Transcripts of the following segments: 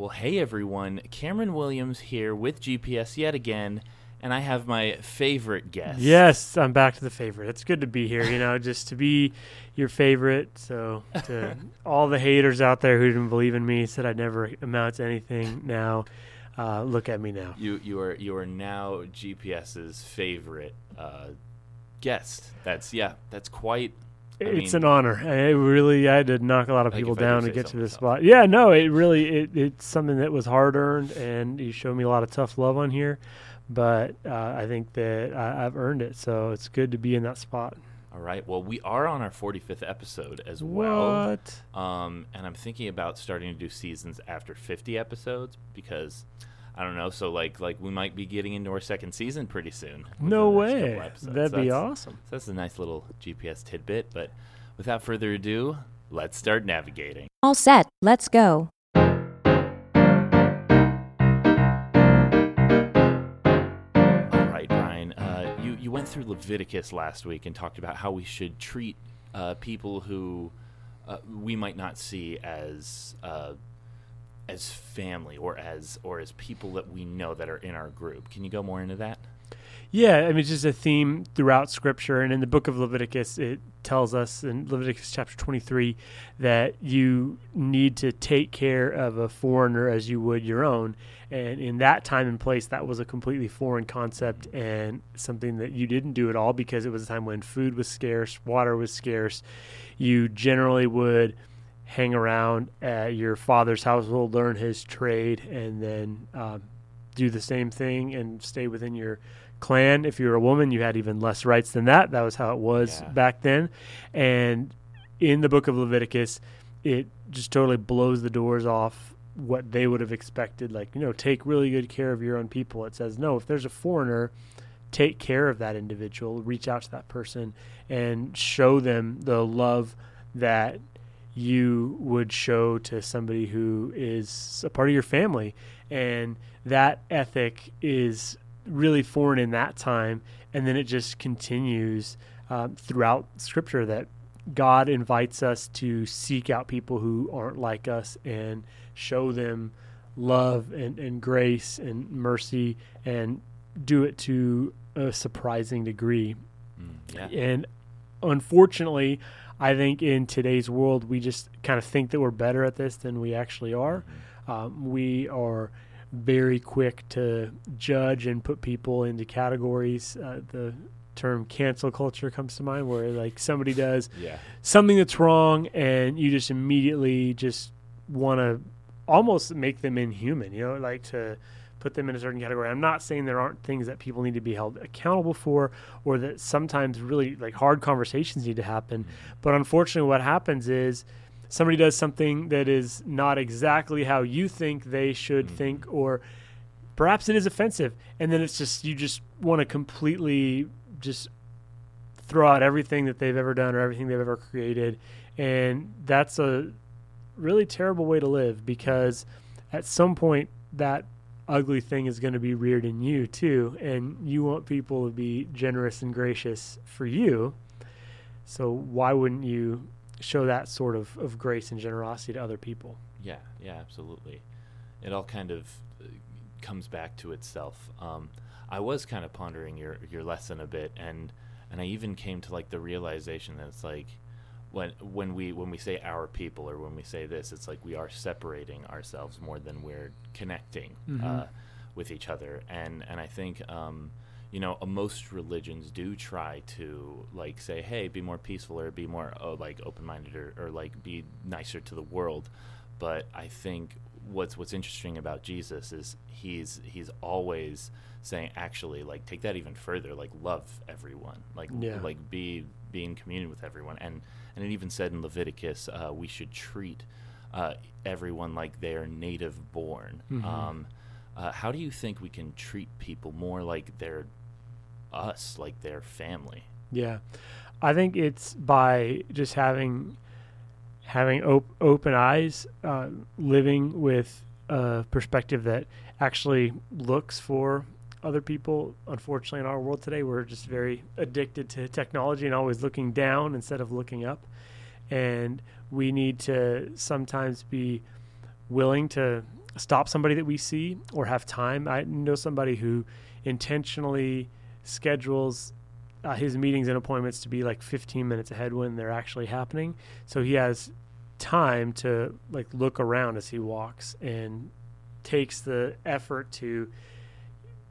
Well, hey everyone, Cameron Williams here with GPS yet again, and I have my favorite guest. Yes, I'm back to the favorite. It's good to be here, you know, just to be your favorite. So, to all the haters out there who didn't believe in me, said I'd never amount to anything, now uh, look at me now. You you are you are now GPS's favorite uh, guest. That's yeah, that's quite I it's mean, an honor. I really I had to knock a lot of people if I do down to get to this myself. spot. Yeah, no, it really it, it's something that was hard earned, and you showed me a lot of tough love on here. But uh, I think that I, I've earned it, so it's good to be in that spot. All right. Well, we are on our 45th episode as well. What? Um, and I'm thinking about starting to do seasons after 50 episodes because I don't know. So like like we might be getting into our second season pretty soon. No within the next way. That'd So be awesome. So that's a nice little GPS tidbit. But without further ado, let's start navigating. All set, let's go. All right, Bryan. Uh, you you went through Leviticus last week and talked about how we should treat uh, people who uh, we might not see as uh, as family or as or as people that we know that are in our group. Can you go more into that? Yeah, I mean, it's just a theme throughout Scripture, and in the book of Leviticus, it tells us in Leviticus chapter 23 that you need to take care of a foreigner as you would your own. And in that time and place, that was a completely foreign concept and something that you didn't do at all because it was a time when food was scarce, water was scarce. You generally would hang around at your father's household, learn his trade, and then um, do the same thing and stay within your clan. If you were a woman, you had even less rights than that. That was how it was Yeah. back then. And in the book of Leviticus, it just totally blows the doors off what they would have expected. Like, you know, take really good care of your own people. It says, no, if there's a foreigner, take care of that individual, reach out to that person, and show them the love that you would show to somebody who is a part of your family. And that ethic is really foreign in that time. And then it just continues um, throughout Scripture that God invites us to seek out people who aren't like us and show them love and, and grace and mercy and do it to a surprising degree. Mm, yeah. And unfortunately, I think in today's world, we just kind of think that we're better at this than we actually are. Um, we are very quick to judge and put people into categories. Uh, the term cancel culture comes to mind, where like somebody does Yeah. something that's wrong, and you just immediately just want to almost make them inhuman. You know, like to put them in a certain category. I'm not saying there aren't things that people need to be held accountable for, or that sometimes really like hard conversations need to happen. But unfortunately, what happens is somebody does something that is not exactly how you think they should Mhm. think, or perhaps it is offensive, and then it's just you just want to completely just throw out everything that they've ever done or everything they've ever created, and that's a really terrible way to live because at some point that ugly thing is going to be reared in you too and you want people to be generous and gracious for you so why wouldn't you show that sort of, of grace and generosity to other people Yeah, yeah, absolutely. It all kind of uh, comes back to itself. Um, I was kind of pondering your your lesson a bit, and and I even came to like the realization that it's like when when we when we say our people or when we say this, it's like we are separating ourselves more than we're connecting Mhm. uh, with each other, and and I think. Um, you know, uh, most religions do try to like say, "Hey, be more peaceful," or be more oh, like open-minded, or, or like be nicer to the world but I think what's what's interesting about Jesus is he's he's always saying actually like take that even further like love everyone like Yeah. like be be in communion with everyone and and it even said in Leviticus uh, we should treat uh, everyone like they are native born Mhm. um, uh, how do you think we can treat people more like they're us like their family Yeah, I think it's by just having having op- open eyes, uh, living with a perspective that actually looks for other people. Unfortunately, in our world today, we're just very addicted to technology and always looking down instead of looking up. And we need to sometimes be willing to stop somebody that we see or have time. I know somebody who intentionally schedules uh, his meetings and appointments to be like 15 minutes ahead when they're actually happening. So he has time to like look around as he walks and takes the effort to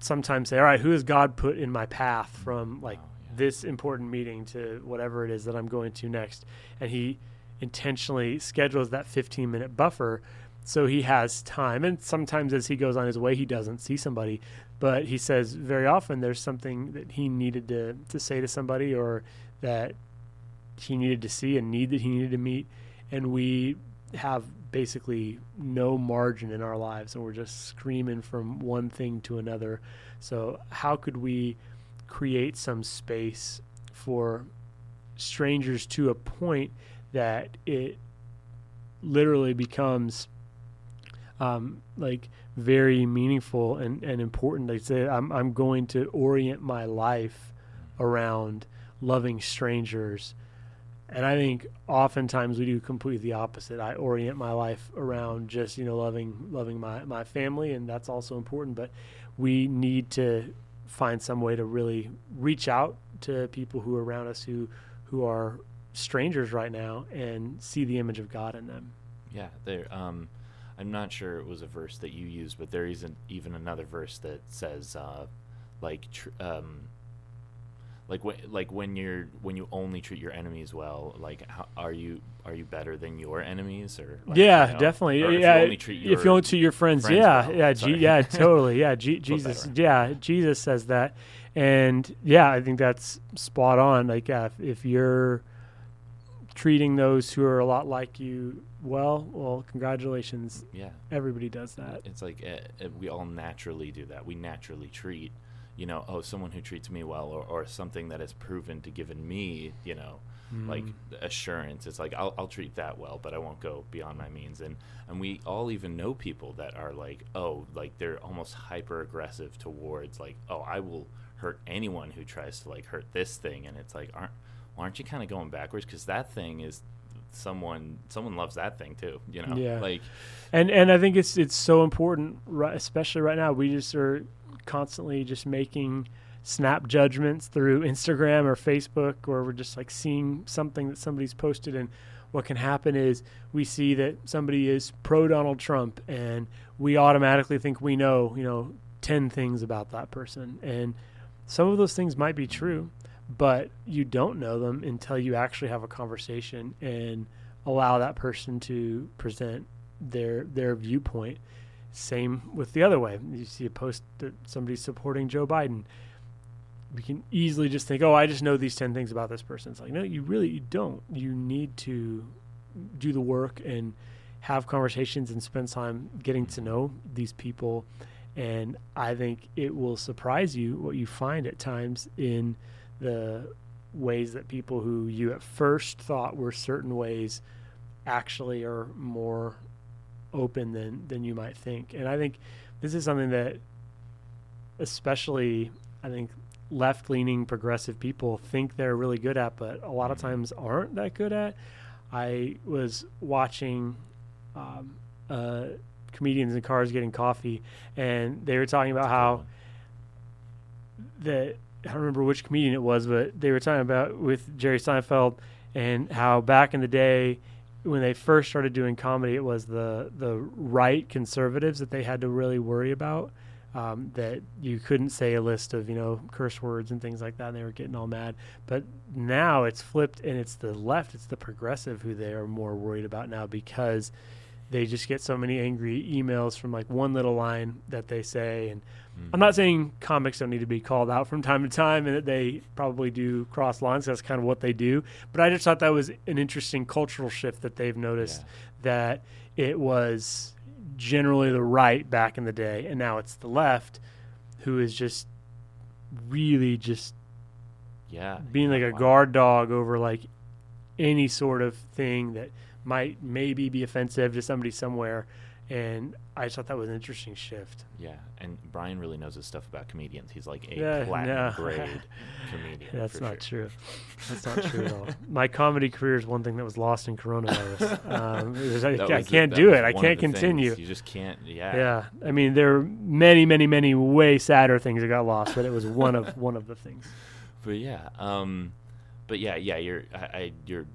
sometimes say, all right, who has God put in my path from like Oh, yeah. this important meeting to whatever it is that I'm going to next? And he intentionally schedules that 15 minute buffer so he has time. And sometimes as he goes on his way, he doesn't see somebody, but he says very often there's something that he needed to, to say to somebody or that he needed to see, a need that he needed to meet. And we have basically no margin in our lives and we're just screaming from one thing to another. So, how could we create some space for strangers to a point that it literally becomes um, like very meaningful and, and important? They say, I'm, I'm going to orient my life around loving strangers. And I think oftentimes we do completely the opposite. I orient my life around just, you know, loving loving my, my family and that's also important. But we need to find some way to really reach out to people who are around us who who are strangers right now and see the image of God in them. Yeah, there. Um, I'm not sure it was a verse that you used, but there isn't even another verse that says, uh, like, tr- um, like when, like when you're when you only treat your enemies well, like how, are you are you better than your enemies or? Like, yeah, you know, definitely. or if yeah, you only treat your if you only treat your friends, friends yeah, well. yeah, G- yeah, totally, yeah. G- Jesus, yeah, Jesus says that, and yeah, I think that's spot on. Like, yeah, if, if you're treating those who are a lot like you well, well, congratulations. yeah, Everybody does that. it's like uh, uh, we all naturally do that. We naturally treat, you know, oh, someone who treats me well, or, or something that has proven to given me, you know, like Mm. assurance. It's like I'll, I'll treat that well, but I won't go beyond my means. And and we all even know people that are like, oh, like they're almost hyper aggressive towards like, oh, I will hurt anyone who tries to like hurt this thing. And it's like, aren't well, aren't you kind of going backwards? Because that thing is someone someone loves that thing too. You know, Yeah. like and and I think it's it's so important, right, especially right now. We just are constantly just making snap judgments through Instagram or Facebook, or we're just like seeing something that somebody's posted, and what can happen is we see that somebody is pro Donald Trump, and we automatically think we know, you know, ten things about that person, and some of those things might be true, but you don't know them until you actually have a conversation and allow that person to present their their viewpoint. Same with the other way. You see a post that somebody's supporting Joe Biden. We can easily just think, "Oh, I just know these ten things about this person." It's like, no, you really you don't. You need to do the work and have conversations and spend time getting to know these people. And I think it will surprise you what you find at times in the ways that people who you at first thought were certain ways actually are more open than than you might think. And I think this is something that especially I think left leaning progressive people think they're really good at, but a lot of times aren't that good at. I was watching um, uh, comedians in cars getting coffee, and they were talking about how that I don't remember which comedian it was, but they were talking about with Jerry Seinfeld and how back in the day when they first started doing comedy, it was the the right conservatives that they had to really worry about. Um, that you couldn't say a list of you know curse words and things like that, and they were getting all mad. But now it's flipped, and it's the left, it's the progressive who they are more worried about now because they just get so many angry emails from like one little line that they say. And mm. i'm not saying comics don't need to be called out from time to time and that they probably do cross lines. That's kind of what they do. But i just thought that was an interesting cultural shift that they've noticed Yeah. that it was generally the right back in the day. And now it's the left who is just really just yeah, being like a wow. guard dog over like any sort of thing that might maybe be offensive to somebody somewhere and I just thought that was an interesting shift. Yeah, and Bryan really knows his stuff about comedians. He's like a Yeah, platinum no. grade comedian. That's not sure. true. That's not true at all. My comedy career is one thing that was lost in coronavirus. Um, was- I, I was can't do it. I can't the things. continue. You just can't. Yeah. Yeah, I mean there are many, many, many way sadder things that got lost, but it was one of one of the things. But yeah, um, but yeah, yeah. You're, I, I, you're,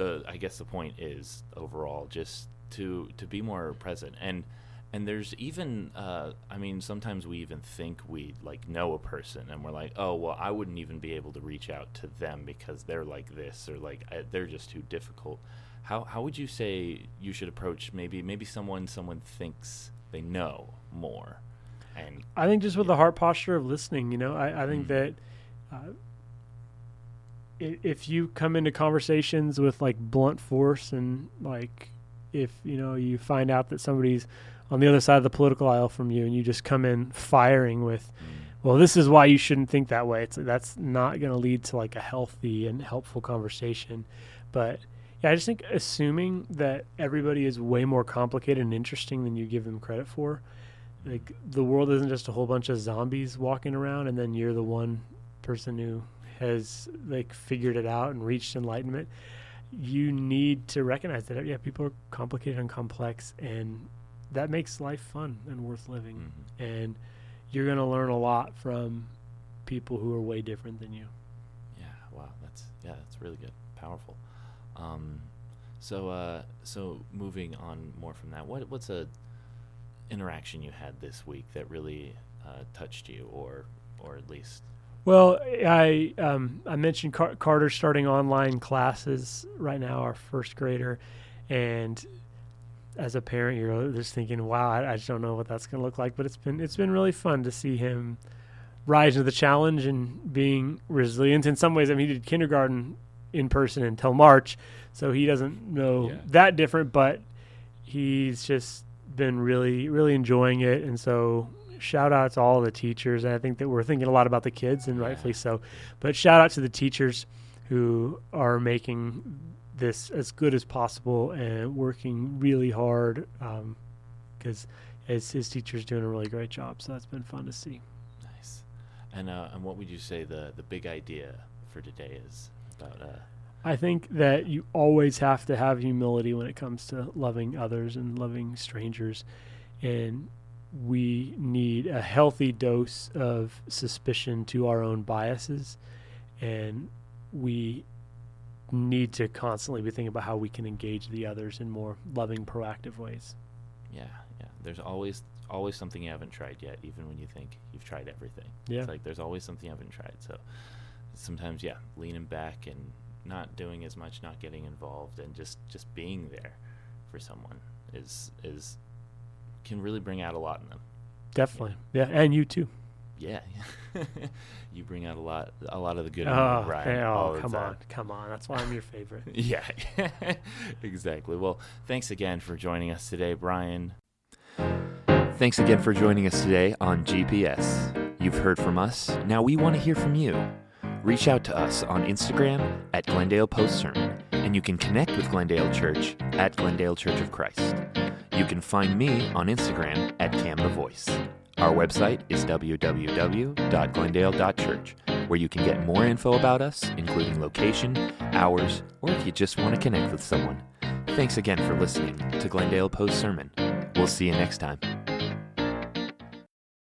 the. I guess the point is overall just to to be more present and and there's even uh, I mean sometimes we even think we like know a person and we're like oh well I wouldn't even be able to reach out to them because they're like this or like I, they're just too difficult. How how would you say you should approach maybe maybe someone someone thinks they know more and I think just with the heart posture of listening, you know, I, I think Mm. that uh, if you come into conversations with like blunt force and like if you know you find out that somebody's on the other side of the political aisle from you and you just come in firing with mm. well this is why you shouldn't think that way. It's that's not going to lead to like a healthy and helpful conversation. But yeah i just think assuming that everybody is way more complicated and interesting than you give them credit for like the world isn't just a whole bunch of zombies walking around and then you're the one person who has like figured it out and reached enlightenment you need to recognize that yeah people are complicated and complex and that makes life fun and worth living Mhm. and you're going to learn a lot from people who are way different than you Yeah. Wow. That's yeah. That's really good. Powerful. Um, so uh, so moving on more from that, what what's a interaction you had this week that really uh, touched you, or or at least Well, I um, I mentioned Car- Carter starting online classes right now, our first grader, and as a parent, you're just thinking, "Wow, I, I just don't know what that's going to look like." But it's been it's been really fun to see him rise to the challenge and being resilient. In some ways, I mean, he did kindergarten in person until March, so he doesn't know Yeah. that different, but he's just been really really enjoying it, and so shout out to all the teachers. And I think that we're thinking a lot about the kids, and Yeah. rightfully so. But shout out to the teachers who are making this as good as possible and working really hard because his, his teacher's doing a really great job. So that's been fun to see. nice. And uh, and what would you say the the big idea for today is about? Uh, I think that you always have to have humility when it comes to loving others and loving strangers. And we need a healthy dose of suspicion to our own biases. And we need to constantly be thinking about how we can engage the others in more loving, proactive ways. yeah, yeah. There's always always something you haven't tried yet, even when you think you've tried everything. Yeah. It's like there's always something you haven't tried. So sometimes, yeah, leaning back and not doing as much, not getting involved, and just just being there for someone is is can really bring out a lot in them. Definitely. Yeah. And you too. Yeah, you bring out a lot a lot of the good. in ah, me, Oh, Bryan, hey, oh come on. Come on. That's why I'm your favorite. Yeah, exactly. Well, thanks again for joining us today, Bryan. Thanks again for joining us today on GPS. You've heard from us. Now we want to hear from you. Reach out to us on Instagram at Glendale Post Sermon, and you can connect with Glendale Church at Glendale Church of Christ. You can find me on Instagram at Cam the Voice. Our website is www.glendale.church, where you can get more info about us, including location, hours, or if you just want to connect with someone. Thanks again for listening to Glendale Post Sermon. We'll see you next time.